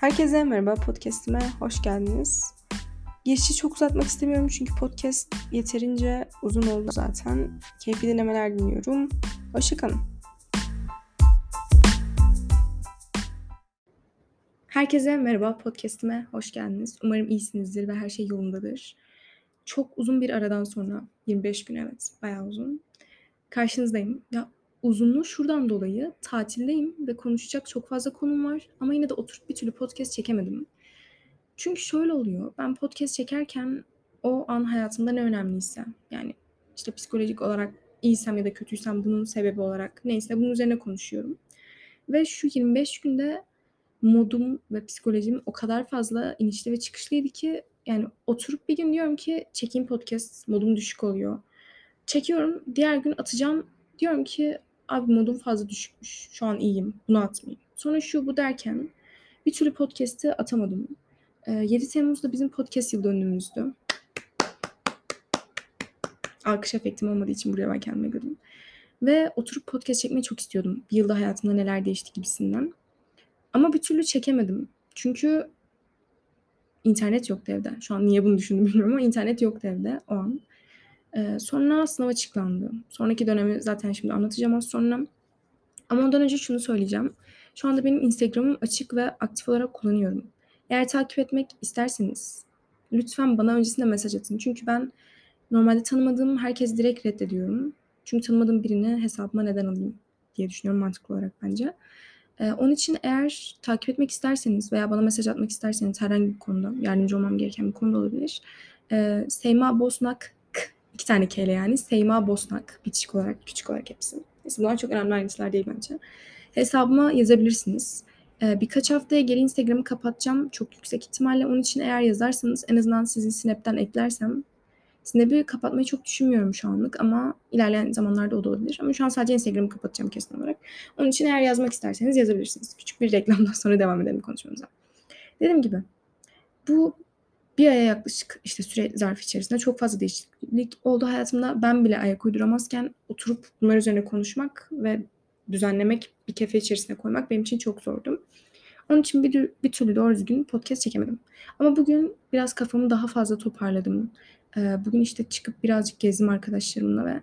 Herkese merhaba podcastime hoş geldiniz. Girişi çok uzatmak istemiyorum çünkü podcast yeterince uzun oldu zaten. Keyifli dinlemeler dinliyorum. Hoşçakalın. Herkese merhaba podcastime hoş geldiniz. Umarım iyisinizdir ve her şey yolundadır. Çok uzun bir aradan sonra 25 gün evet bayağı uzun. Karşınızdayım. Ya Uzunluğu şuradan dolayı tatildeyim ve konuşacak çok fazla konum var ama yine de oturup bir türlü podcast çekemedim. Çünkü şöyle oluyor. Ben podcast çekerken o an hayatımda ne önemliyse yani işte psikolojik olarak iyiysem ya da kötüysem bunun sebebi olarak neyse bunun üzerine konuşuyorum. Ve şu 25 günde modum ve psikolojim o kadar fazla inişli ve çıkışlıydı ki yani oturup bir gün diyorum ki çekeyim podcast modum düşük oluyor. Çekiyorum diğer gün atacağım diyorum ki abi modum fazla düşükmüş. Şu an iyiyim. Bunu atmayayım. Sonra şu bu derken bir türlü podcast'i atamadım. 7 ee, Temmuz'da bizim podcast yıl dönümümüzdü. Alkış efektim olmadığı için buraya ben kendime gördüm. Ve oturup podcast çekmeyi çok istiyordum. Bir yılda hayatımda neler değişti gibisinden. Ama bir türlü çekemedim. Çünkü internet yoktu evde. Şu an niye bunu düşündüm bilmiyorum ama internet yoktu evde o an. Ee, sonra sınav açıklandı. Sonraki dönemi zaten şimdi anlatacağım az sonra. Ama ondan önce şunu söyleyeceğim. Şu anda benim Instagram'ım açık ve aktif olarak kullanıyorum. Eğer takip etmek isterseniz lütfen bana öncesinde mesaj atın. Çünkü ben normalde tanımadığım herkes direkt reddediyorum. Çünkü tanımadığım birini hesabıma neden alayım diye düşünüyorum mantıklı olarak bence. Ee, onun için eğer takip etmek isterseniz veya bana mesaj atmak isterseniz herhangi bir konuda yardımcı olmam gereken bir konuda olabilir. Ee, Seyma Bosnak İki tane K ile yani. Seyma Bosnak. Bitişik olarak, küçük olarak hepsi. Neyse bunlar çok önemli ayrıntılar değil bence. Hesabıma yazabilirsiniz. Ee, birkaç haftaya geri Instagram'ı kapatacağım. Çok yüksek ihtimalle. Onun için eğer yazarsanız en azından sizin Snap'ten eklersem Snap'i kapatmayı çok düşünmüyorum şu anlık ama ilerleyen zamanlarda o da olabilir. Ama şu an sadece Instagram'ı kapatacağım kesin olarak. Onun için eğer yazmak isterseniz yazabilirsiniz. Küçük bir reklamdan sonra devam edelim konuşmamıza. Dediğim gibi bu bir aya yaklaşık işte süre zarf içerisinde çok fazla değişiklik oldu hayatımda. Ben bile ayak uyduramazken oturup bunlar üzerine konuşmak ve düzenlemek, bir kefe içerisine koymak benim için çok zordu. Onun için bir, bir türlü doğru düzgün podcast çekemedim. Ama bugün biraz kafamı daha fazla toparladım. Ee, bugün işte çıkıp birazcık gezdim arkadaşlarımla ve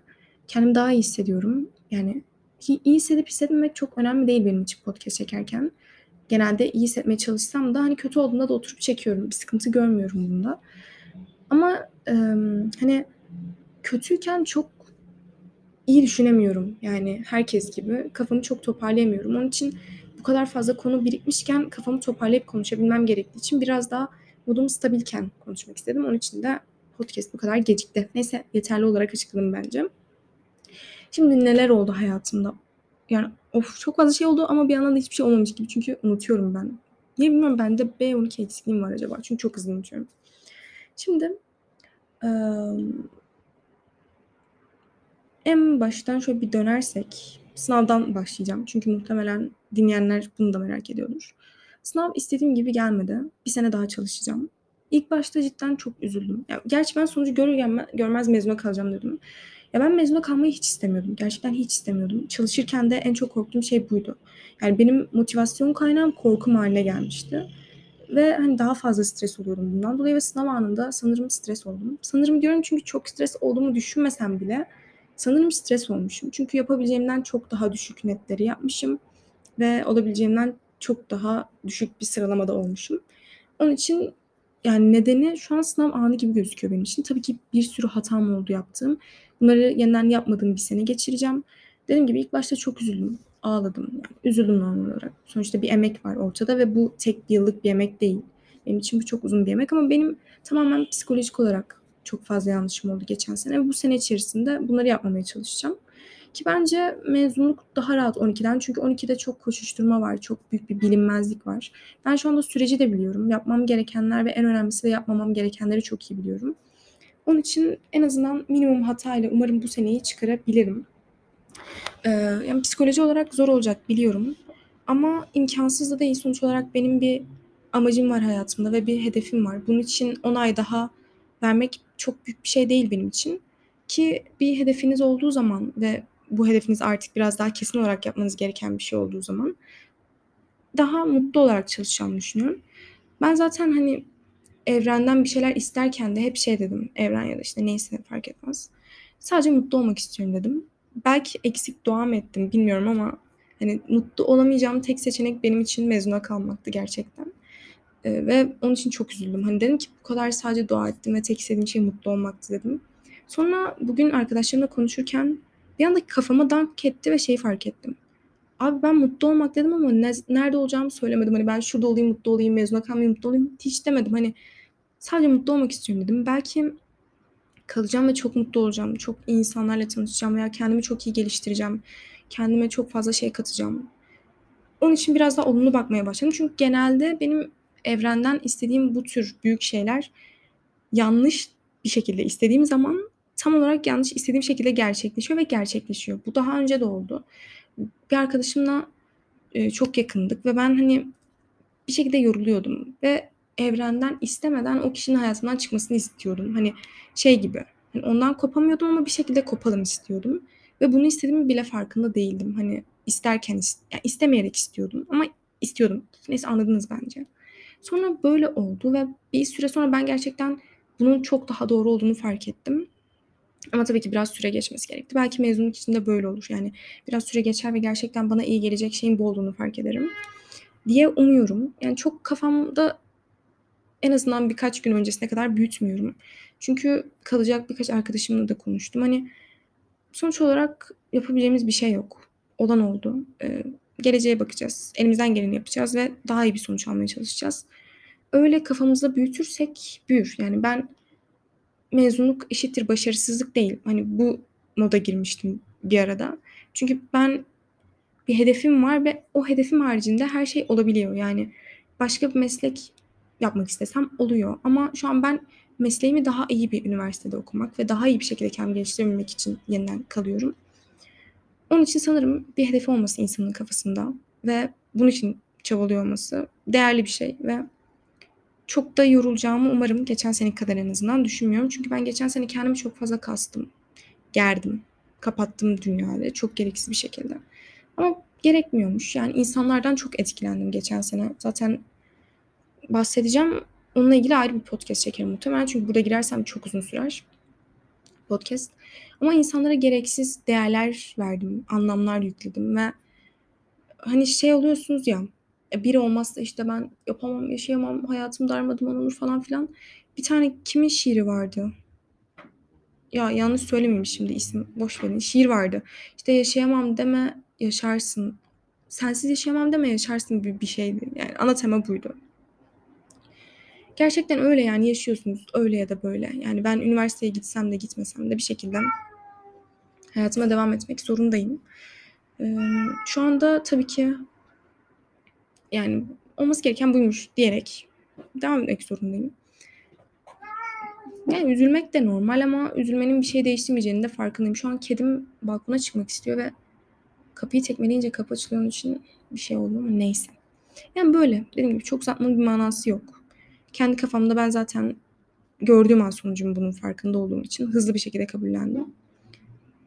kendimi daha iyi hissediyorum. Yani iyi hissedip hissetmemek çok önemli değil benim için podcast çekerken genelde iyi hissetmeye çalışsam da hani kötü olduğunda da oturup çekiyorum. Bir sıkıntı görmüyorum bunda. Ama e, hani kötüyken çok iyi düşünemiyorum. Yani herkes gibi kafamı çok toparlayamıyorum. Onun için bu kadar fazla konu birikmişken kafamı toparlayıp konuşabilmem gerektiği için biraz daha modum stabilken konuşmak istedim. Onun için de podcast bu kadar gecikti. Neyse yeterli olarak açıkladım bence. Şimdi neler oldu hayatımda? Yani of çok fazla şey oldu ama bir yandan da hiçbir şey olmamış gibi. Çünkü unutuyorum ben. Niye bilmiyorum bende B12 eksikliğim var acaba. Çünkü çok hızlı unutuyorum. Şimdi en baştan şöyle bir dönersek sınavdan başlayacağım. Çünkü muhtemelen dinleyenler bunu da merak ediyordur. Sınav istediğim gibi gelmedi. Bir sene daha çalışacağım. İlk başta cidden çok üzüldüm. Ya, gerçi ben sonucu görür görmez mezuna kalacağım dedim. Ya ben mezuna kalmayı hiç istemiyordum. Gerçekten hiç istemiyordum. Çalışırken de en çok korktuğum şey buydu. Yani benim motivasyon kaynağım korkum haline gelmişti. Ve hani daha fazla stres oluyorum bundan dolayı ve sınav anında sanırım stres oldum. Sanırım diyorum çünkü çok stres olduğumu düşünmesem bile sanırım stres olmuşum. Çünkü yapabileceğimden çok daha düşük netleri yapmışım ve olabileceğimden çok daha düşük bir sıralamada olmuşum. Onun için yani nedeni şu an sınav anı gibi gözüküyor benim için. Tabii ki bir sürü hatam oldu yaptığım. Bunları yeniden yapmadığım bir sene geçireceğim. Dediğim gibi ilk başta çok üzüldüm. Ağladım. Yani üzüldüm normal olarak. Sonuçta bir emek var ortada ve bu tek yıllık bir emek değil. Benim için bu çok uzun bir emek ama benim tamamen psikolojik olarak çok fazla yanlışım oldu geçen sene. Ve bu sene içerisinde bunları yapmamaya çalışacağım. Ki bence mezunluk daha rahat 12'den. Çünkü 12'de çok koşuşturma var. Çok büyük bir bilinmezlik var. Ben şu anda süreci de biliyorum. Yapmam gerekenler ve en önemlisi de yapmamam gerekenleri çok iyi biliyorum. Onun için en azından minimum hatayla umarım bu seneyi çıkarabilirim. Ee, yani psikoloji olarak zor olacak biliyorum. Ama imkansız da değil. Sonuç olarak benim bir amacım var hayatımda ve bir hedefim var. Bunun için 10 ay daha vermek çok büyük bir şey değil benim için. Ki bir hedefiniz olduğu zaman ve bu hedefiniz artık biraz daha kesin olarak yapmanız gereken bir şey olduğu zaman daha mutlu olarak çalışacağımı düşünüyorum. Ben zaten hani evrenden bir şeyler isterken de hep şey dedim. Evren ya da işte neyse fark etmez. Sadece mutlu olmak istiyorum dedim. Belki eksik dua mı ettim bilmiyorum ama hani mutlu olamayacağım tek seçenek benim için mezuna kalmaktı gerçekten. Ee, ve onun için çok üzüldüm. Hani dedim ki bu kadar sadece dua ettim ve tek istediğim şey mutlu olmaktı dedim. Sonra bugün arkadaşlarımla konuşurken bir anda kafama dank etti ve şeyi fark ettim. Abi ben mutlu olmak dedim ama ne, nerede olacağımı söylemedim. Hani ben şurada olayım, mutlu olayım, mezuna kalmayayım, mutlu olayım hiç demedim. Hani sadece mutlu olmak istiyorum dedim. Belki kalacağım ve çok mutlu olacağım. Çok iyi insanlarla tanışacağım veya kendimi çok iyi geliştireceğim. Kendime çok fazla şey katacağım. Onun için biraz daha olumlu bakmaya başladım. Çünkü genelde benim evrenden istediğim bu tür büyük şeyler yanlış bir şekilde istediğim zaman tam olarak yanlış istediğim şekilde gerçekleşiyor ve gerçekleşiyor. Bu daha önce de oldu. Bir arkadaşımla e, çok yakındık ve ben hani bir şekilde yoruluyordum ve evrenden istemeden o kişinin hayatımdan çıkmasını istiyordum. Hani şey gibi. Hani ondan kopamıyordum ama bir şekilde kopalım istiyordum. Ve bunu istediğimi bile farkında değildim. Hani isterken yani istemeyerek istiyordum ama istiyordum. Neyse anladınız bence. Sonra böyle oldu ve bir süre sonra ben gerçekten bunun çok daha doğru olduğunu fark ettim. Ama tabii ki biraz süre geçmesi gerekti. Belki mezunluk içinde böyle olur. Yani biraz süre geçer ve gerçekten bana iyi gelecek şeyin bu olduğunu fark ederim diye umuyorum. Yani çok kafamda en azından birkaç gün öncesine kadar büyütmüyorum. Çünkü kalacak birkaç arkadaşımla da konuştum. Hani sonuç olarak yapabileceğimiz bir şey yok. Olan oldu. Ee, geleceğe bakacağız. Elimizden geleni yapacağız ve daha iyi bir sonuç almaya çalışacağız. Öyle kafamızda büyütürsek büyür. Yani ben mezunluk eşittir başarısızlık değil. Hani bu moda girmiştim bir arada. Çünkü ben bir hedefim var ve o hedefim haricinde her şey olabiliyor. Yani başka bir meslek yapmak istesem oluyor. Ama şu an ben mesleğimi daha iyi bir üniversitede okumak ve daha iyi bir şekilde kendimi geliştirebilmek için yeniden kalıyorum. Onun için sanırım bir hedefi olması insanın kafasında ve bunun için çabalıyor olması değerli bir şey ve çok da yorulacağımı umarım geçen sene kadar en azından düşünmüyorum. Çünkü ben geçen sene kendimi çok fazla kastım. Gerdim. Kapattım dünyada çok gereksiz bir şekilde. Ama gerekmiyormuş. Yani insanlardan çok etkilendim geçen sene. Zaten bahsedeceğim. Onunla ilgili ayrı bir podcast çekerim muhtemelen. Çünkü burada girersem çok uzun sürer podcast. Ama insanlara gereksiz değerler verdim, anlamlar yükledim ve hani şey oluyorsunuz ya e, biri olmazsa işte ben yapamam, yaşayamam, hayatım darmaduman olur falan filan. Bir tane kimin şiiri vardı? Ya yanlış söylemeyeyim şimdi isim boş verin. Şiir vardı. İşte yaşayamam deme yaşarsın. Sensiz yaşayamam deme yaşarsın gibi bir şeydi. Yani ana tema buydu. Gerçekten öyle yani yaşıyorsunuz öyle ya da böyle. Yani ben üniversiteye gitsem de gitmesem de bir şekilde hayatıma devam etmek zorundayım. Ee, şu anda tabii ki yani olması gereken buymuş diyerek devam etmek zorundayım. Yani üzülmek de normal ama üzülmenin bir şey değiştirmeyeceğini de farkındayım. Şu an kedim balkona çıkmak istiyor ve kapıyı tekmeleyince kapı açılıyor için bir şey oldu ama neyse. Yani böyle dediğim gibi çok uzatmanın bir manası yok. Kendi kafamda ben zaten gördüğüm an sonucum bunun farkında olduğum için hızlı bir şekilde kabullendim.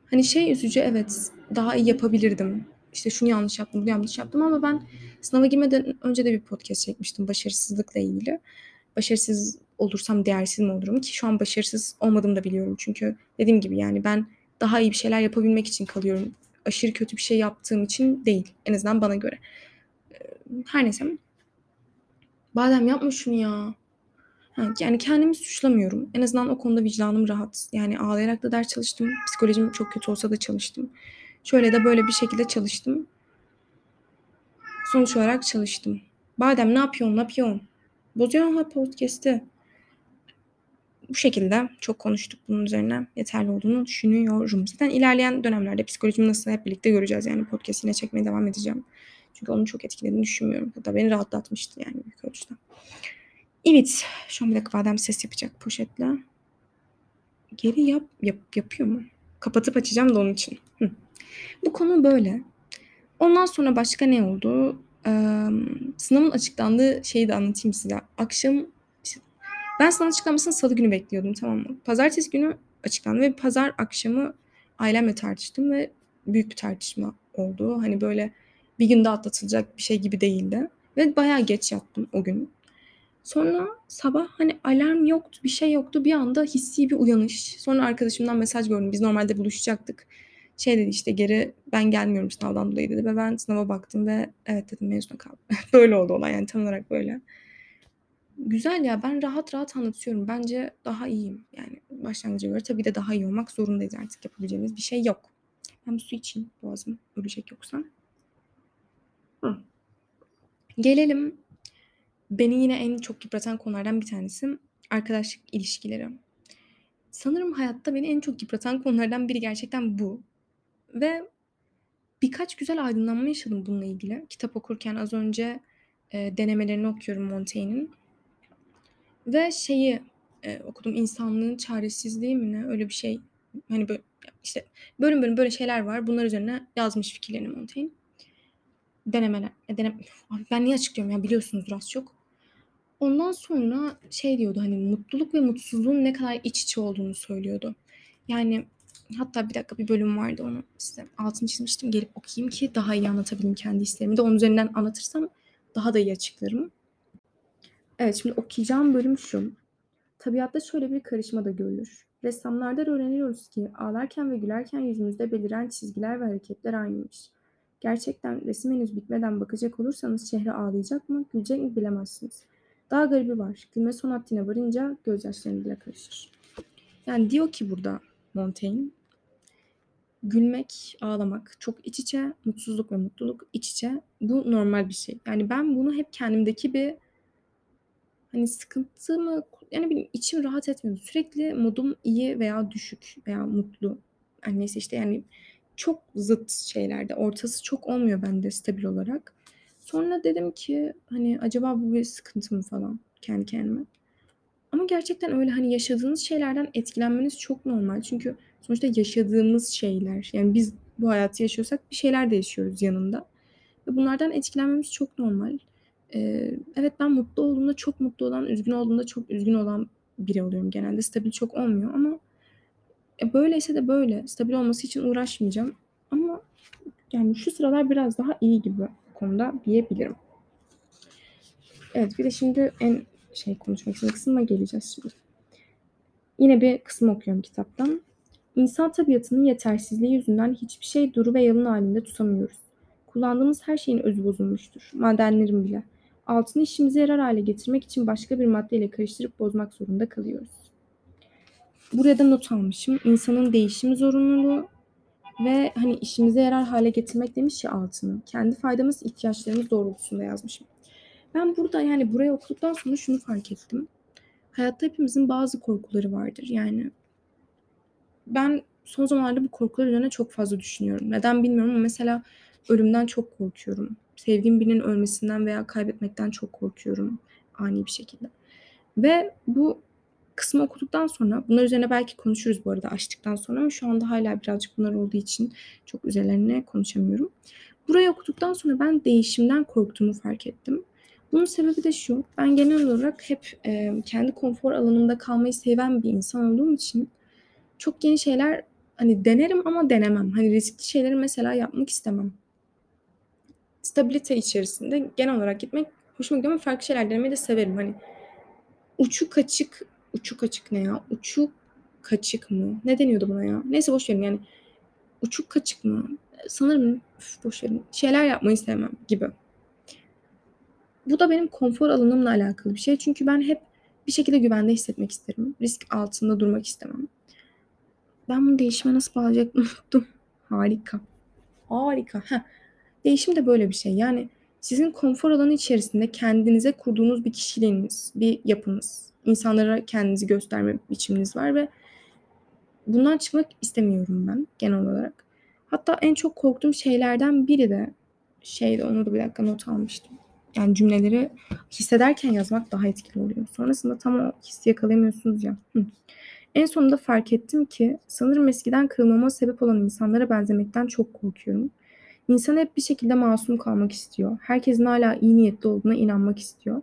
Hani şey üzücü evet daha iyi yapabilirdim. İşte şunu yanlış yaptım, bunu yanlış yaptım ama ben sınava girmeden önce de bir podcast çekmiştim başarısızlıkla ilgili. Başarısız olursam değersiz mi olurum ki şu an başarısız olmadığımı da biliyorum. Çünkü dediğim gibi yani ben daha iyi bir şeyler yapabilmek için kalıyorum. Aşırı kötü bir şey yaptığım için değil. En azından bana göre. Her neyse. Badem yapma şunu ya. Yani kendimi suçlamıyorum. En azından o konuda vicdanım rahat. Yani ağlayarak da ders çalıştım. Psikolojim çok kötü olsa da çalıştım. Şöyle de böyle bir şekilde çalıştım. Sonuç olarak çalıştım. Badem ne yapıyorsun? Ne yapıyorsun? Bozuyorsun ha podcast'i. Bu şekilde çok konuştuk bunun üzerine. Yeterli olduğunu düşünüyorum. Zaten ilerleyen dönemlerde psikolojimi nasıl hep birlikte göreceğiz. Yani podcast yine çekmeye devam edeceğim. Çünkü onu çok etkilediğini düşünmüyorum. Hatta beni rahatlatmıştı yani büyük ölçüde. Evet. Şu an bir dakika badem ses yapacak poşetle. Geri yap, yap yapıyor mu? Kapatıp açacağım da onun için. Hı. Bu konu böyle. Ondan sonra başka ne oldu? Ee, sınavın açıklandığı şeyi de anlatayım size. Akşam ben sınav açıklanmasını salı günü bekliyordum tamam mı? Pazartesi günü açıklandı ve pazar akşamı ailemle tartıştım ve büyük bir tartışma oldu. Hani böyle bir günde atlatılacak bir şey gibi değildi. Ve bayağı geç yattım o gün. Sonra sabah hani alarm yoktu, bir şey yoktu. Bir anda hissi bir uyanış. Sonra arkadaşımdan mesaj gördüm. Biz normalde buluşacaktık. Şey dedi işte geri ben gelmiyorum sınavdan dolayı dedi ve ben sınava baktım ve evet dedim mezuna kaldım. böyle oldu olay yani tam olarak böyle. Güzel ya ben rahat rahat anlatıyorum. Bence daha iyiyim. Yani başlangıca göre tabii de daha iyi olmak zorundayız artık yapabileceğimiz bir şey yok. Ben bir su içeyim boğazım ölecek yoksa. Gelelim beni yine en çok yıpratan konulardan bir tanesi arkadaşlık ilişkileri. Sanırım hayatta beni en çok yıpratan konulardan biri gerçekten bu. Ve birkaç güzel aydınlanma yaşadım bununla ilgili. Kitap okurken az önce e, denemelerini okuyorum Montaigne'in. Ve şeyi e, okudum insanlığın çaresizliği mi ne öyle bir şey. Hani böyle işte bölüm bölüm böyle şeyler var. Bunlar üzerine yazmış fikirlerini Montaigne. Denemeler. E, denem ben niye açıklıyorum ya biliyorsunuzdur az çok. Ondan sonra şey diyordu hani mutluluk ve mutsuzluğun ne kadar iç içe olduğunu söylüyordu. Yani hatta bir dakika bir bölüm vardı onu size altını çizmiştim. Gelip okuyayım ki daha iyi anlatabileyim kendi hislerimi de onun üzerinden anlatırsam daha da iyi açıklarım. Evet şimdi okuyacağım bölüm şu. Tabiatta şöyle bir karışma da görülür. Ressamlardan öğreniyoruz ki ağlarken ve gülerken yüzümüzde beliren çizgiler ve hareketler aynıymış. Gerçekten resim henüz bitmeden bakacak olursanız şehre ağlayacak mı, gülecek mi bilemezsiniz. Daha garibi var. Gülme son haddine varınca gözyaşlarını bile karışır. Yani diyor ki burada Montaigne, gülmek, ağlamak çok iç içe, mutsuzluk ve mutluluk iç içe. Bu normal bir şey. Yani ben bunu hep kendimdeki bir hani sıkıntı mı yani benim içim rahat etmiyor. Sürekli modum iyi veya düşük veya mutlu. Yani neyse işte yani çok zıt şeylerde. Ortası çok olmuyor bende stabil olarak. Sonra dedim ki hani acaba bu bir sıkıntı mı falan kendi kendime. Ama gerçekten öyle hani yaşadığınız şeylerden etkilenmeniz çok normal. Çünkü sonuçta yaşadığımız şeyler. Yani biz bu hayatı yaşıyorsak bir şeyler de yaşıyoruz yanında. Ve bunlardan etkilenmemiz çok normal. Ee, evet ben mutlu olduğumda çok mutlu olan, üzgün olduğumda çok üzgün olan biri oluyorum genelde. Stabil çok olmuyor ama e, böyleyse de böyle. Stabil olması için uğraşmayacağım. Ama yani şu sıralar biraz daha iyi gibi bu konuda diyebilirim. Evet bir de şimdi en şey konuşmak istediğim kısma geleceğiz şimdi. Yine bir kısım okuyorum kitaptan. İnsan tabiatının yetersizliği yüzünden hiçbir şey duru ve yalın halinde tutamıyoruz. Kullandığımız her şeyin özü bozulmuştur. Madenlerin bile. Altını işimize yarar hale getirmek için başka bir maddeyle karıştırıp bozmak zorunda kalıyoruz. Buraya da not almışım. İnsanın değişim zorunluluğu ve hani işimize yarar hale getirmek demiş ya altını. Kendi faydamız, ihtiyaçlarımız doğrultusunda yazmışım. Ben burada yani buraya okuduktan sonra şunu fark ettim. Hayatta hepimizin bazı korkuları vardır. Yani ben son zamanlarda bu korkular üzerine çok fazla düşünüyorum. Neden bilmiyorum ama mesela ölümden çok korkuyorum. Sevdiğim birinin ölmesinden veya kaybetmekten çok korkuyorum ani bir şekilde. Ve bu kısmı okuduktan sonra bunlar üzerine belki konuşuruz bu arada açtıktan sonra ama şu anda hala birazcık bunlar olduğu için çok üzerlerine konuşamıyorum. Burayı okuduktan sonra ben değişimden korktuğumu fark ettim. Bunun sebebi de şu. Ben genel olarak hep e, kendi konfor alanımda kalmayı seven bir insan olduğum için çok yeni şeyler hani denerim ama denemem. Hani riskli şeyleri mesela yapmak istemem. Stabilite içerisinde genel olarak gitmek hoşuma gidiyor ama farklı şeyler denemeyi de severim. Hani uçuk açık, uçuk açık ne ya? Uçuk kaçık mı? Ne deniyordu buna ya? Neyse boş verin yani. Uçuk kaçık mı? Sanırım üf, boş verin. Şeyler yapmayı sevmem gibi. Bu da benim konfor alanımla alakalı bir şey. Çünkü ben hep bir şekilde güvende hissetmek isterim. Risk altında durmak istemem. Ben bunu değişime nasıl bağlayacaktım unuttum. Harika. Harika. Heh. Değişim de böyle bir şey. Yani sizin konfor alanı içerisinde kendinize kurduğunuz bir kişiliğiniz, bir yapınız, insanlara kendinizi gösterme biçiminiz var ve bundan çıkmak istemiyorum ben genel olarak. Hatta en çok korktuğum şeylerden biri de şeydi onu da bir dakika not almıştım. Yani cümleleri hissederken yazmak daha etkili oluyor. Sonrasında tam o hissi yakalayamıyorsunuz ya. Hı. En sonunda fark ettim ki sanırım eskiden kırılmama sebep olan insanlara benzemekten çok korkuyorum. İnsan hep bir şekilde masum kalmak istiyor. Herkesin hala iyi niyetli olduğuna inanmak istiyor.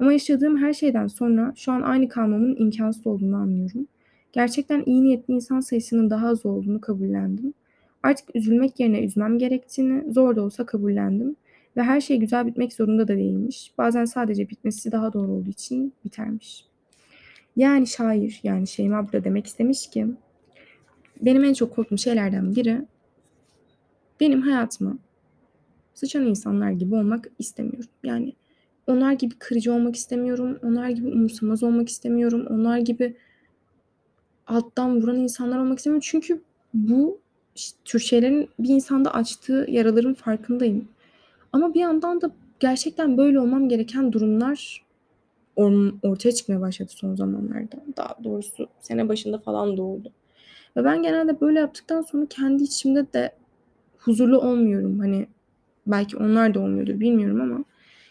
Ama yaşadığım her şeyden sonra şu an aynı kalmamın imkansız olduğunu anlıyorum. Gerçekten iyi niyetli insan sayısının daha az olduğunu kabullendim. Artık üzülmek yerine üzmem gerektiğini zor da olsa kabullendim Ve her şey güzel bitmek zorunda da değilmiş. Bazen sadece bitmesi daha doğru olduğu için bitermiş. Yani şair, yani Şeyma burada demek istemiş ki benim en çok korktuğum şeylerden biri benim hayatıma sıçan insanlar gibi olmak istemiyorum. Yani onlar gibi kırıcı olmak istemiyorum. Onlar gibi umursamaz olmak istemiyorum. Onlar gibi alttan vuran insanlar olmak istemiyorum. Çünkü bu tür şeylerin bir insanda açtığı yaraların farkındayım. Ama bir yandan da gerçekten böyle olmam gereken durumlar ortaya çıkmaya başladı son zamanlarda. Daha doğrusu sene başında falan doğdu. Ve ben genelde böyle yaptıktan sonra kendi içimde de huzurlu olmuyorum. Hani belki onlar da olmuyordur bilmiyorum ama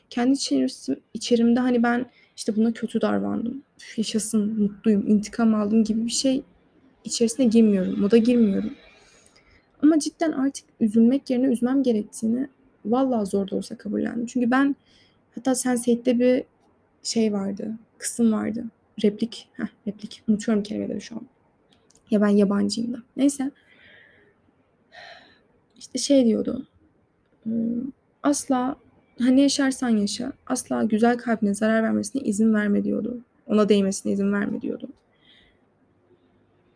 kendi içerim, içerimde hani ben işte buna kötü davrandım. Yaşasın, mutluyum, intikam aldım gibi bir şey içerisine girmiyorum. Moda girmiyorum. Ama cidden artık üzülmek yerine üzmem gerektiğini vallahi zor da olsa kabullendim. Çünkü ben hatta Sense8'de bir şey vardı, kısım vardı. Replik, heh, replik. Unutuyorum kelimeleri şu an. Ya ben yabancıyım da. Neyse. İşte şey diyordu. Asla hani yaşarsan yaşa. Asla güzel kalbine zarar vermesine izin verme diyordu. Ona değmesine izin verme diyordu.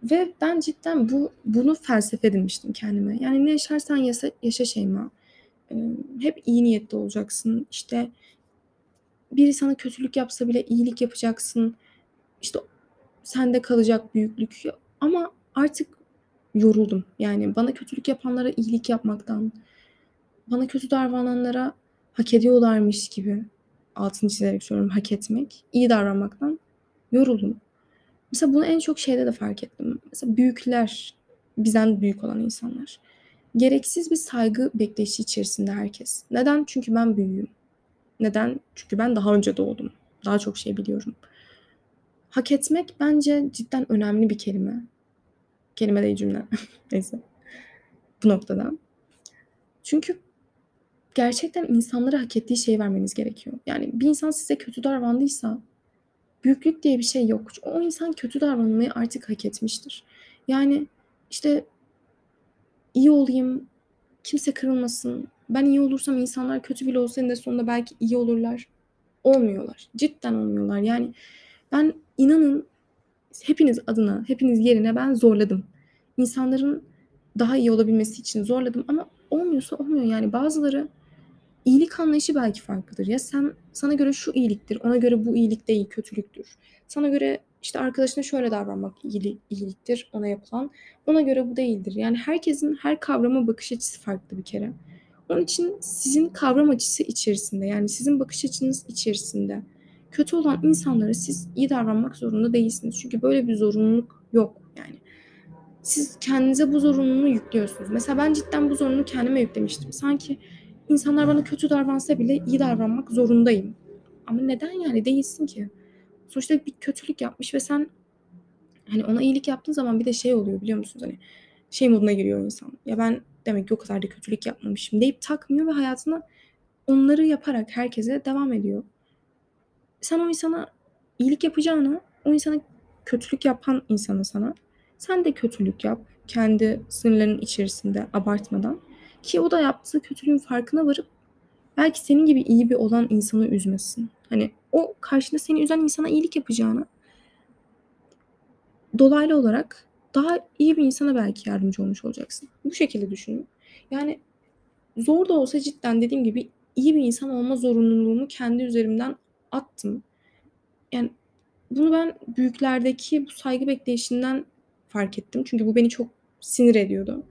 Ve ben cidden bu bunu felsefe edinmiştim kendime. Yani ne yaşarsan yaşa, yaşa Şeyma. hep iyi niyetli olacaksın. İşte biri sana kötülük yapsa bile iyilik yapacaksın. İşte sende kalacak büyüklük. Ama artık yoruldum. Yani bana kötülük yapanlara iyilik yapmaktan, bana kötü davrananlara hak ediyorlarmış gibi altını çizerek söylüyorum hak etmek, iyi davranmaktan yoruldum. Mesela bunu en çok şeyde de fark ettim. Mesela büyükler, bizden büyük olan insanlar. Gereksiz bir saygı bekleyişi içerisinde herkes. Neden? Çünkü ben büyüğüm. Neden? Çünkü ben daha önce doğdum. Daha çok şey biliyorum. Hak etmek bence cidden önemli bir kelime. Kelime değil cümle. Neyse. Bu noktada. Çünkü gerçekten insanlara hak ettiği şeyi vermeniz gerekiyor. Yani bir insan size kötü davrandıysa büyüklük diye bir şey yok. O insan kötü davranmayı artık hak etmiştir. Yani işte iyi olayım, kimse kırılmasın. Ben iyi olursam insanlar kötü bile olsa de sonunda belki iyi olurlar. Olmuyorlar. Cidden olmuyorlar. Yani ben inanın hepiniz adına, hepiniz yerine ben zorladım. İnsanların daha iyi olabilmesi için zorladım ama olmuyorsa olmuyor. Yani bazıları iyilik anlayışı belki farklıdır. Ya sen sana göre şu iyiliktir, ona göre bu iyilik değil, kötülüktür. Sana göre işte arkadaşına şöyle davranmak iyilik, iyiliktir ona yapılan. Ona göre bu değildir. Yani herkesin her kavrama bakış açısı farklı bir kere. Onun için sizin kavram açısı içerisinde yani sizin bakış açınız içerisinde kötü olan insanlara siz iyi davranmak zorunda değilsiniz. Çünkü böyle bir zorunluluk yok yani. Siz kendinize bu zorunluluğu yüklüyorsunuz. Mesela ben cidden bu zorunluluğu kendime yüklemiştim. Sanki insanlar bana kötü davransa bile iyi davranmak zorundayım. Ama neden yani değilsin ki? Sonuçta bir kötülük yapmış ve sen hani ona iyilik yaptığın zaman bir de şey oluyor biliyor musunuz? Hani şey moduna giriyor insan. Ya ben demek ki o kadar da kötülük yapmamışım deyip takmıyor ve hayatına onları yaparak herkese devam ediyor. Sen o insana iyilik yapacağına o insana kötülük yapan insana sana sen de kötülük yap kendi sınırların içerisinde abartmadan ki o da yaptığı kötülüğün farkına varıp belki senin gibi iyi bir olan insanı üzmesin. Hani o karşında seni üzen insana iyilik yapacağına dolaylı olarak daha iyi bir insana belki yardımcı olmuş olacaksın. Bu şekilde düşünün. Yani zor da olsa cidden dediğim gibi iyi bir insan olma zorunluluğumu kendi üzerimden attım. Yani bunu ben büyüklerdeki bu saygı bekleyişinden fark ettim. Çünkü bu beni çok sinir ediyordu.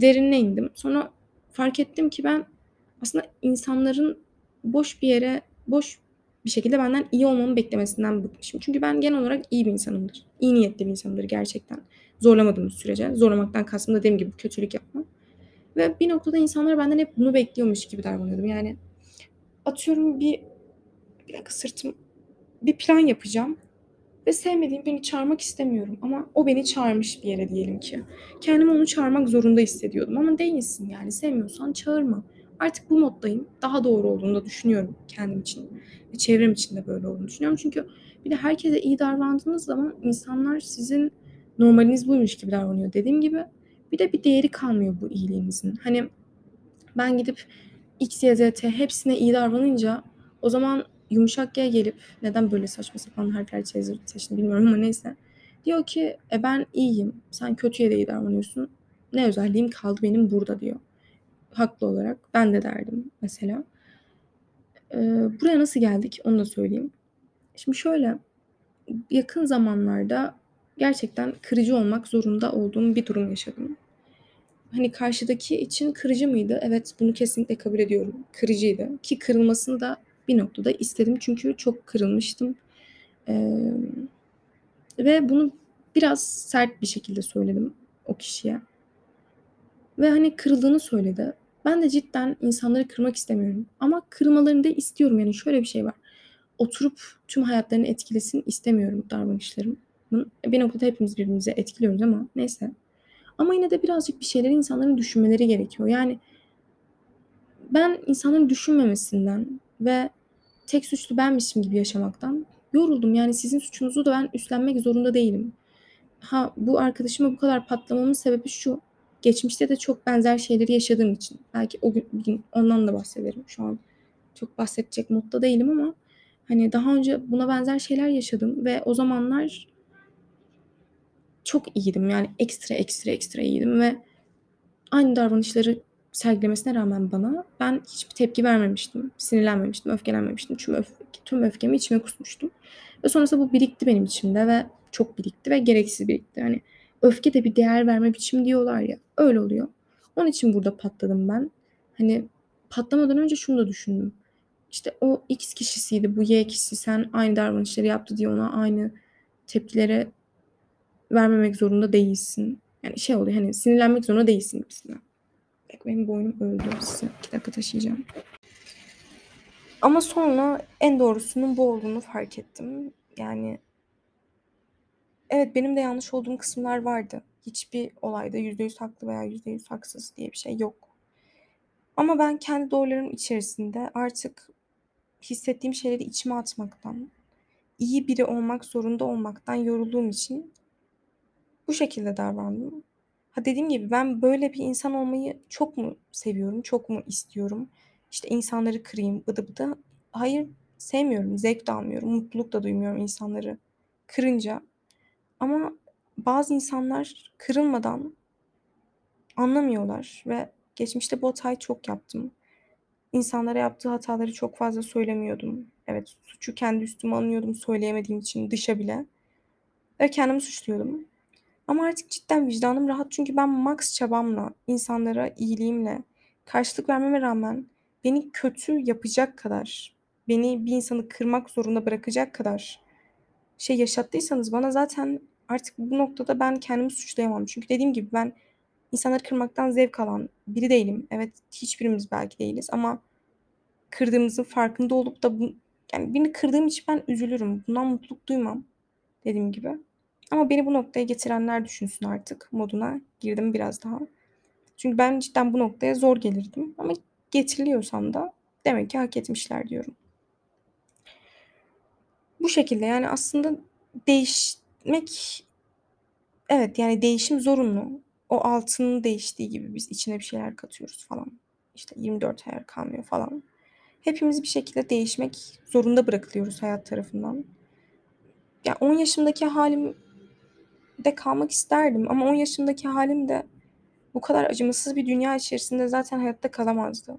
Derinine indim. Sonra fark ettim ki ben aslında insanların boş bir yere, boş bir şekilde benden iyi olmamı beklemesinden bıkmışım. Çünkü ben genel olarak iyi bir insanımdır. İyi niyetli bir insanımdır gerçekten. Zorlamadığımız sürece. Zorlamaktan kastım da dediğim gibi kötülük yapmam. Ve bir noktada insanlar benden hep bunu bekliyormuş gibi davranıyordum. Yani atıyorum bir bir dakika sırtım bir plan yapacağım ve sevmediğim birini çağırmak istemiyorum ama o beni çağırmış bir yere diyelim ki. Kendimi onu çağırmak zorunda hissediyordum ama değilsin yani sevmiyorsan çağırma. Artık bu moddayım. Daha doğru olduğunu da düşünüyorum kendim için ve çevrem için de böyle olduğunu düşünüyorum. Çünkü bir de herkese iyi davrandığınız zaman insanlar sizin normaliniz buymuş gibi davranıyor. Dediğim gibi bir de bir değeri kalmıyor bu iyiliğinizin. Hani ben gidip X, Y, Z, T hepsine iyi davranınca o zaman yumuşak G gelip neden böyle saçma sapan harfler seçtim bilmiyorum ama neyse. Diyor ki e ben iyiyim. Sen kötüye de iyi davranıyorsun. Ne özelliğim kaldı benim burada diyor. Haklı olarak. Ben de derdim mesela. Ee, buraya nasıl geldik onu da söyleyeyim. Şimdi şöyle yakın zamanlarda gerçekten kırıcı olmak zorunda olduğum bir durum yaşadım. Hani karşıdaki için kırıcı mıydı? Evet bunu kesinlikle kabul ediyorum. Kırıcıydı. Ki kırılmasını da bir noktada istedim. Çünkü çok kırılmıştım. Ee, ve bunu biraz sert bir şekilde söyledim o kişiye. Ve hani kırıldığını söyledi. Ben de cidden insanları kırmak istemiyorum. Ama kırmalarını da istiyorum. Yani şöyle bir şey var. Oturup tüm hayatlarını etkilesin istemiyorum davranışlarım. Bir noktada hepimiz birbirimize etkiliyoruz ama neyse. Ama yine de birazcık bir şeyleri insanların düşünmeleri gerekiyor. Yani ben insanların düşünmemesinden ve tek suçlu benmişim gibi yaşamaktan yoruldum. Yani sizin suçunuzu da ben üstlenmek zorunda değilim. Ha bu arkadaşıma bu kadar patlamamın sebebi şu. Geçmişte de çok benzer şeyleri yaşadığım için. Belki o gün ondan da bahsederim. Şu an çok bahsedecek modda değilim ama hani daha önce buna benzer şeyler yaşadım ve o zamanlar çok iyiydim. Yani ekstra ekstra ekstra iyiydim ve aynı davranışları sergilemesine rağmen bana ben hiçbir tepki vermemiştim. Sinirlenmemiştim, öfkelenmemiştim. Tüm, öf tüm öfkemi içime kusmuştum. Ve sonrasında bu birikti benim içimde ve çok birikti ve gereksiz birikti. Yani öfke de bir değer verme biçimi diyorlar ya. Öyle oluyor. Onun için burada patladım ben. Hani patlamadan önce şunu da düşündüm. İşte o X kişisiydi, bu Y kişisi. Sen aynı davranışları yaptı diye ona aynı tepkilere vermemek zorunda değilsin. Yani şey oluyor hani sinirlenmek zorunda değilsin gibisinden. Benim boynum öldü. Size iki dakika taşıyacağım. Ama sonra en doğrusunun bu olduğunu fark ettim. Yani evet benim de yanlış olduğum kısımlar vardı. Hiçbir olayda %100 haklı veya %100 haksız diye bir şey yok. Ama ben kendi doğrularım içerisinde artık hissettiğim şeyleri içime atmaktan, iyi biri olmak zorunda olmaktan yorulduğum için bu şekilde davrandım. Ha dediğim gibi ben böyle bir insan olmayı çok mu seviyorum, çok mu istiyorum? İşte insanları kırayım, bıdı bıdı. Hayır, sevmiyorum, zevk de almıyorum, mutluluk da duymuyorum insanları kırınca. Ama bazı insanlar kırılmadan anlamıyorlar ve geçmişte bu hatayı çok yaptım. İnsanlara yaptığı hataları çok fazla söylemiyordum. Evet, suçu kendi üstüme alıyordum söyleyemediğim için dışa bile. Ve kendimi suçluyordum. Ama artık cidden vicdanım rahat çünkü ben max çabamla, insanlara iyiliğimle karşılık vermeme rağmen beni kötü yapacak kadar, beni bir insanı kırmak zorunda bırakacak kadar şey yaşattıysanız bana zaten artık bu noktada ben kendimi suçlayamam. Çünkü dediğim gibi ben insanları kırmaktan zevk alan biri değilim. Evet hiçbirimiz belki değiliz ama kırdığımızın farkında olup da bu, yani birini kırdığım için ben üzülürüm. Bundan mutluluk duymam dediğim gibi. Ama beni bu noktaya getirenler düşünsün artık moduna girdim biraz daha. Çünkü ben cidden bu noktaya zor gelirdim. Ama getiriliyorsam da demek ki hak etmişler diyorum. Bu şekilde yani aslında değişmek evet yani değişim zorunlu. O altının değiştiği gibi biz içine bir şeyler katıyoruz falan. İşte 24 ayar kalmıyor falan. Hepimiz bir şekilde değişmek zorunda bırakılıyoruz hayat tarafından. Ya yani 10 yaşımdaki halim de kalmak isterdim ama 10 yaşındaki halim de bu kadar acımasız bir dünya içerisinde zaten hayatta kalamazdı.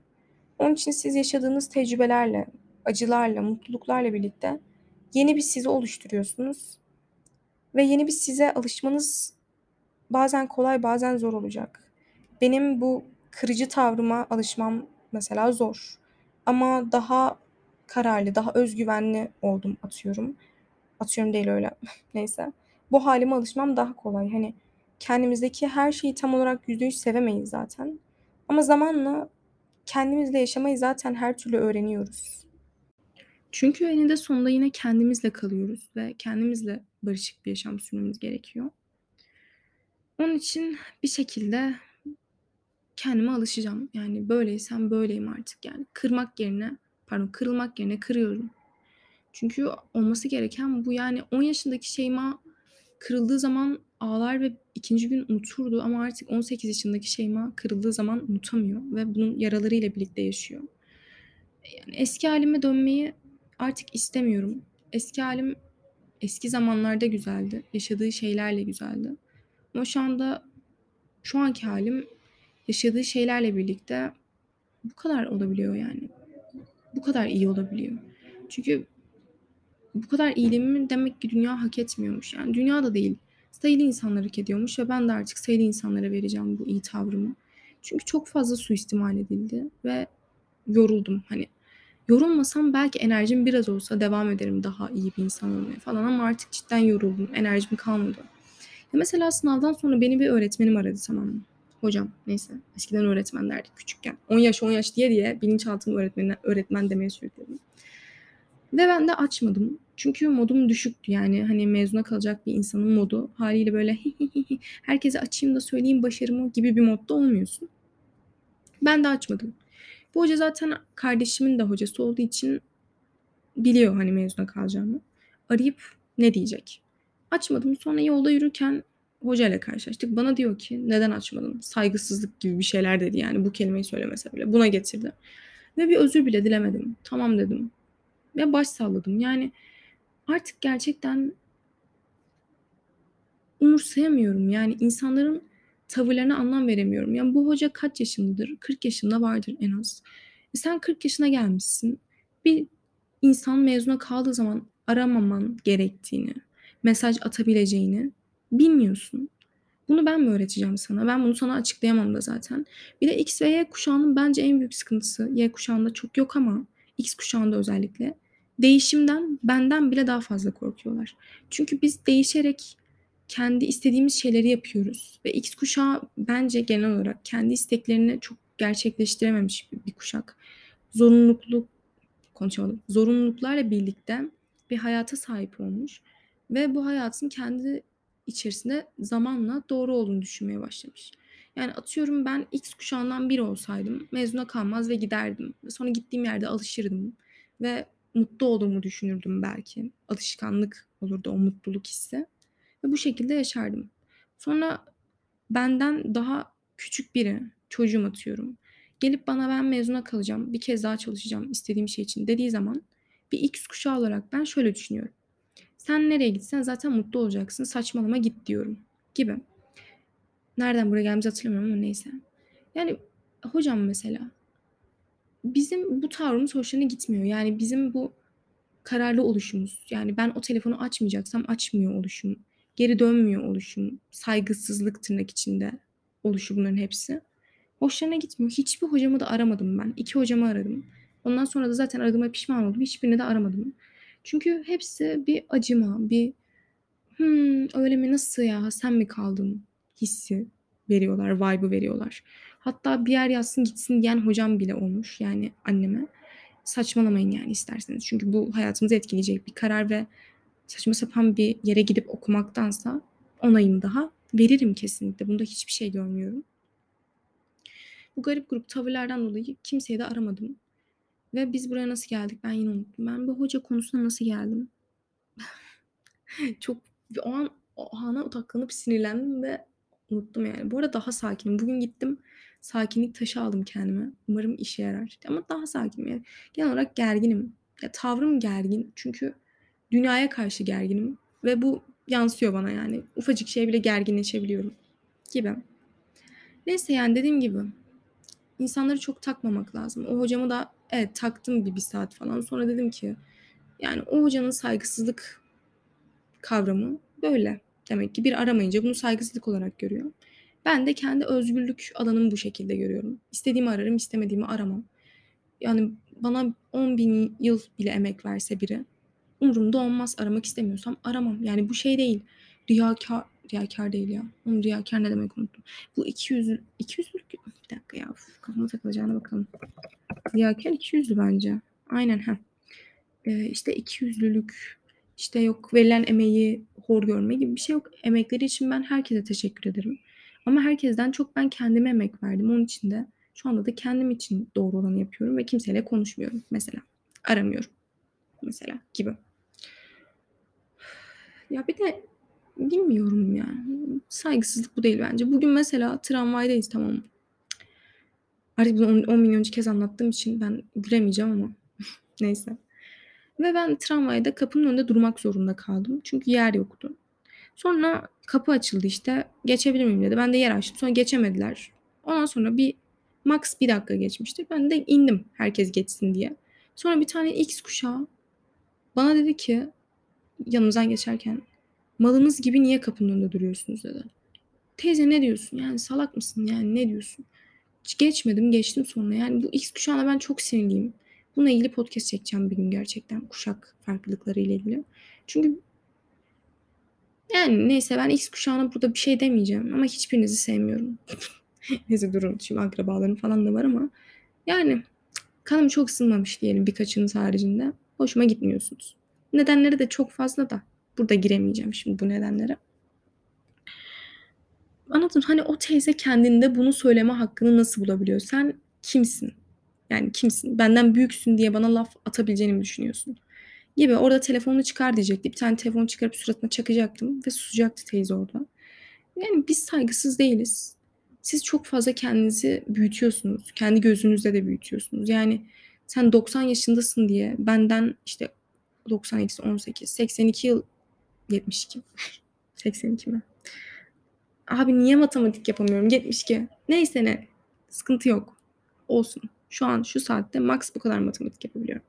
Onun için siz yaşadığınız tecrübelerle, acılarla, mutluluklarla birlikte yeni bir sizi oluşturuyorsunuz. Ve yeni bir size alışmanız bazen kolay bazen zor olacak. Benim bu kırıcı tavrıma alışmam mesela zor. Ama daha kararlı, daha özgüvenli oldum atıyorum. Atıyorum değil öyle. Neyse bu halime alışmam daha kolay. Hani kendimizdeki her şeyi tam olarak yüzde yüz sevemeyiz zaten. Ama zamanla kendimizle yaşamayı zaten her türlü öğreniyoruz. Çünkü eninde sonunda yine kendimizle kalıyoruz ve kendimizle barışık bir yaşam sürmemiz gerekiyor. Onun için bir şekilde kendime alışacağım. Yani böyleysem böyleyim artık yani. Kırmak yerine, pardon kırılmak yerine kırıyorum. Çünkü olması gereken bu yani 10 yaşındaki Şeyma kırıldığı zaman ağlar ve ikinci gün unuturdu ama artık 18 yaşındaki Şeyma kırıldığı zaman unutamıyor ve bunun yaralarıyla birlikte yaşıyor. Yani eski halime dönmeyi artık istemiyorum. Eski halim eski zamanlarda güzeldi. Yaşadığı şeylerle güzeldi. Ama şu anda şu anki halim yaşadığı şeylerle birlikte bu kadar olabiliyor yani. Bu kadar iyi olabiliyor. Çünkü bu kadar iyiliğimi demek ki dünya hak etmiyormuş. Yani dünya da değil. Sayılı insanlar hak ediyormuş ve ben de artık sayılı insanlara vereceğim bu iyi tavrımı. Çünkü çok fazla suistimal edildi ve yoruldum. Hani yorulmasam belki enerjim biraz olsa devam ederim daha iyi bir insan olmaya falan ama artık cidden yoruldum. Enerjim kalmadı. Ya mesela sınavdan sonra beni bir öğretmenim aradı tamam mı? Hocam neyse eskiden öğretmen derdik küçükken. 10 yaş 10 yaş diye diye bilinçaltımı öğretmen, öğretmen demeye sürükledim. Ve ben de açmadım. Çünkü modum düşüktü yani hani mezuna kalacak bir insanın modu haliyle böyle herkese açayım da söyleyeyim başarımı gibi bir modda olmuyorsun. Ben de açmadım. Bu hoca zaten kardeşimin de hocası olduğu için biliyor hani mezuna kalacağımı. Arayıp ne diyecek? Açmadım. Sonra yolda yürürken hocayla karşılaştık. Bana diyor ki neden açmadın? Saygısızlık gibi bir şeyler dedi yani bu kelimeyi söylemese bile. Buna getirdi. Ve bir özür bile dilemedim. Tamam dedim. Ve baş salladım. Yani artık gerçekten umursayamıyorum. Yani insanların tavırlarına anlam veremiyorum. Yani bu hoca kaç yaşındadır? 40 yaşında vardır en az. E sen 40 yaşına gelmişsin. Bir insan mezuna kaldığı zaman aramaman gerektiğini, mesaj atabileceğini bilmiyorsun. Bunu ben mi öğreteceğim sana? Ben bunu sana açıklayamam da zaten. Bir de X ve Y kuşağının bence en büyük sıkıntısı. Y kuşağında çok yok ama X kuşağında özellikle. Değişimden benden bile daha fazla korkuyorlar. Çünkü biz değişerek kendi istediğimiz şeyleri yapıyoruz. Ve X kuşağı bence genel olarak kendi isteklerini çok gerçekleştirememiş bir, kuşak. Zorunluluk konuşamadım. Zorunluluklarla birlikte bir hayata sahip olmuş ve bu hayatın kendi içerisinde zamanla doğru olduğunu düşünmeye başlamış. Yani atıyorum ben X kuşağından biri olsaydım mezuna kalmaz ve giderdim. Sonra gittiğim yerde alışırdım ve mutlu olduğumu düşünürdüm belki. Alışkanlık olurdu o mutluluk hissi. Ve bu şekilde yaşardım. Sonra benden daha küçük biri, çocuğum atıyorum. Gelip bana ben mezuna kalacağım, bir kez daha çalışacağım istediğim şey için dediği zaman bir X kuşağı olarak ben şöyle düşünüyorum. Sen nereye gitsen zaten mutlu olacaksın. Saçmalama git diyorum. Gibi. Nereden buraya geldiğimizi hatırlamıyorum ama neyse. Yani hocam mesela bizim bu tavrımız hoşuna gitmiyor. Yani bizim bu kararlı oluşumuz. Yani ben o telefonu açmayacaksam açmıyor oluşum. Geri dönmüyor oluşum. Saygısızlık tırnak içinde oluşu bunların hepsi. Hoşlarına gitmiyor. Hiçbir hocamı da aramadım ben. İki hocamı aradım. Ondan sonra da zaten aradığıma pişman oldum. Hiçbirini de aramadım. Çünkü hepsi bir acıma, bir hmm, öyle mi nasıl ya sen mi kaldın hissi veriyorlar, vibe'ı veriyorlar. Hatta bir yer yazsın gitsin diyen hocam bile olmuş yani anneme. Saçmalamayın yani isterseniz. Çünkü bu hayatımızı etkileyecek bir karar ve saçma sapan bir yere gidip okumaktansa onayım daha veririm kesinlikle. Bunda hiçbir şey görmüyorum. Bu garip grup tavırlardan dolayı kimseyi de aramadım. Ve biz buraya nasıl geldik ben yine unuttum. Ben bu hoca konusuna nasıl geldim? Çok o an o ana odaklanıp sinirlendim ve unuttum yani. Bu arada daha sakinim. Bugün gittim sakinlik taşı aldım kendime. Umarım işe yarar. Ama daha sakinim yani. Genel olarak gerginim. Ya, tavrım gergin. Çünkü dünyaya karşı gerginim. Ve bu yansıyor bana yani. Ufacık şeye bile gerginleşebiliyorum. Gibi. Neyse yani dediğim gibi. insanları çok takmamak lazım. O hocamı da evet taktım bir, bir saat falan. Sonra dedim ki yani o hocanın saygısızlık kavramı böyle. Demek ki bir aramayınca bunu saygısızlık olarak görüyor. Ben de kendi özgürlük alanımı bu şekilde görüyorum. İstediğimi ararım, istemediğimi aramam. Yani bana 10 bin yıl bile emek verse biri umurumda olmaz. Aramak istemiyorsam aramam. Yani bu şey değil. Riyakar, riyakar değil ya. Oğlum riyakar ne demek unuttum. Bu 200, 200'lük bir dakika ya. Uf, kafama takılacağına bakalım. Riyakar 200'lü bence. Aynen ha. Ee, işte 200'lülük işte yok verilen emeği hor görme gibi bir şey yok. Emekleri için ben herkese teşekkür ederim. Ama herkesten çok ben kendime emek verdim. Onun için de şu anda da kendim için doğru olanı yapıyorum ve kimseyle konuşmuyorum mesela. Aramıyorum mesela gibi. Ya bir de bilmiyorum yani. Saygısızlık bu değil bence. Bugün mesela tramvaydayız tamam mı? Artık bunu 10, 10 milyoncu kez anlattığım için ben gülemeyeceğim ama neyse. Ve ben tramvayda kapının önünde durmak zorunda kaldım. Çünkü yer yoktu. Sonra kapı açıldı işte. Geçebilir miyim dedi. Ben de yer açtım. Sonra geçemediler. Ondan sonra bir max bir dakika geçmişti. Ben de indim herkes geçsin diye. Sonra bir tane X kuşağı bana dedi ki yanımızdan geçerken malınız gibi niye kapının önünde duruyorsunuz dedi. Teyze ne diyorsun? Yani salak mısın? Yani ne diyorsun? Hiç geçmedim geçtim sonra. Yani bu X kuşağına ben çok sinirliyim. Bununla ilgili podcast çekeceğim bir gün gerçekten. Kuşak farklılıkları ile ilgili. Çünkü yani neyse ben X kuşağına burada bir şey demeyeceğim. Ama hiçbirinizi sevmiyorum. neyse durun şimdi akrabalarım falan da var ama. Yani kanım çok ısınmamış diyelim birkaçınız haricinde. Hoşuma gitmiyorsunuz. Nedenleri de çok fazla da. Burada giremeyeceğim şimdi bu nedenlere. Anladın hani o teyze kendinde bunu söyleme hakkını nasıl bulabiliyor? Sen kimsin? Yani kimsin? Benden büyüksün diye bana laf atabileceğini mi düşünüyorsun? Gibi orada telefonunu çıkar diyecekti. Bir tane telefon çıkarıp suratına çakacaktım ve susacaktı teyze orada. Yani biz saygısız değiliz. Siz çok fazla kendinizi büyütüyorsunuz. Kendi gözünüzde de büyütüyorsunuz. Yani sen 90 yaşındasın diye benden işte 90 eksi 18, 82 yıl 72. 82 mi? Abi niye matematik yapamıyorum? 72. Neyse ne. Sıkıntı yok. Olsun. Şu an şu saatte max bu kadar matematik yapabiliyorum.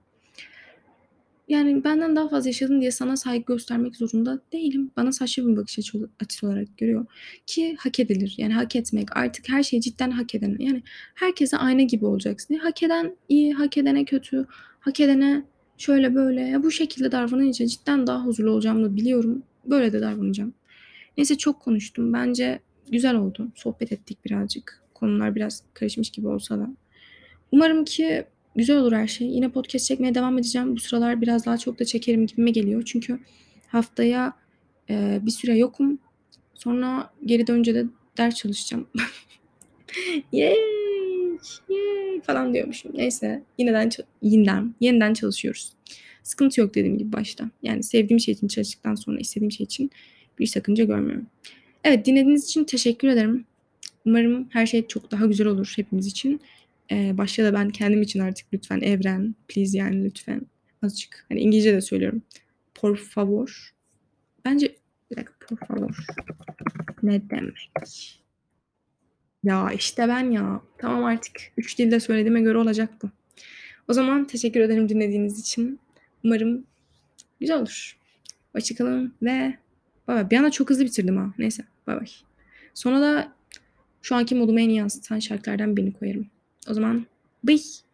Yani benden daha fazla yaşadın diye sana saygı göstermek zorunda değilim. Bana saçma bir bakış açı, açısı olarak görüyor. Ki hak edilir. Yani hak etmek. Artık her şey cidden hak eden. Yani herkese aynı gibi olacaksın. Yani hak eden iyi, hak edene kötü, hak edene şöyle böyle. Ya bu şekilde davranınca cidden daha huzurlu olacağımı biliyorum. Böyle de davranacağım. Neyse çok konuştum. Bence güzel oldu. Sohbet ettik birazcık. Konular biraz karışmış gibi olsa da. Umarım ki güzel olur her şey. Yine podcast çekmeye devam edeceğim. Bu sıralar biraz daha çok da çekerim gibime geliyor. Çünkü haftaya e, bir süre yokum. Sonra geri dönünce de ders çalışacağım. yay, yay falan diyormuşum. Neyse yeniden yeniden yeniden çalışıyoruz. Sıkıntı yok dediğim gibi başta. Yani sevdiğim şey için çalıştıktan sonra istediğim şey için bir sakınca görmüyorum. Evet dinlediğiniz için teşekkür ederim. Umarım her şey çok daha güzel olur hepimiz için. Ee, başta da ben kendim için artık lütfen evren, please yani lütfen azıcık. Hani İngilizce de söylüyorum. Por favor. Bence bir dakika por favor. Ne demek? Ya işte ben ya. Tamam artık. Üç dilde söylediğime göre olacak bu. O zaman teşekkür ederim dinlediğiniz için. Umarım güzel olur. Hoşçakalın ve bay bay. Bir anda çok hızlı bitirdim ha. Neyse bay bay. Sonra da şu anki modumu en iyi yansıtan şarkılardan birini koyarım. O zaman bye.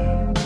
Bye.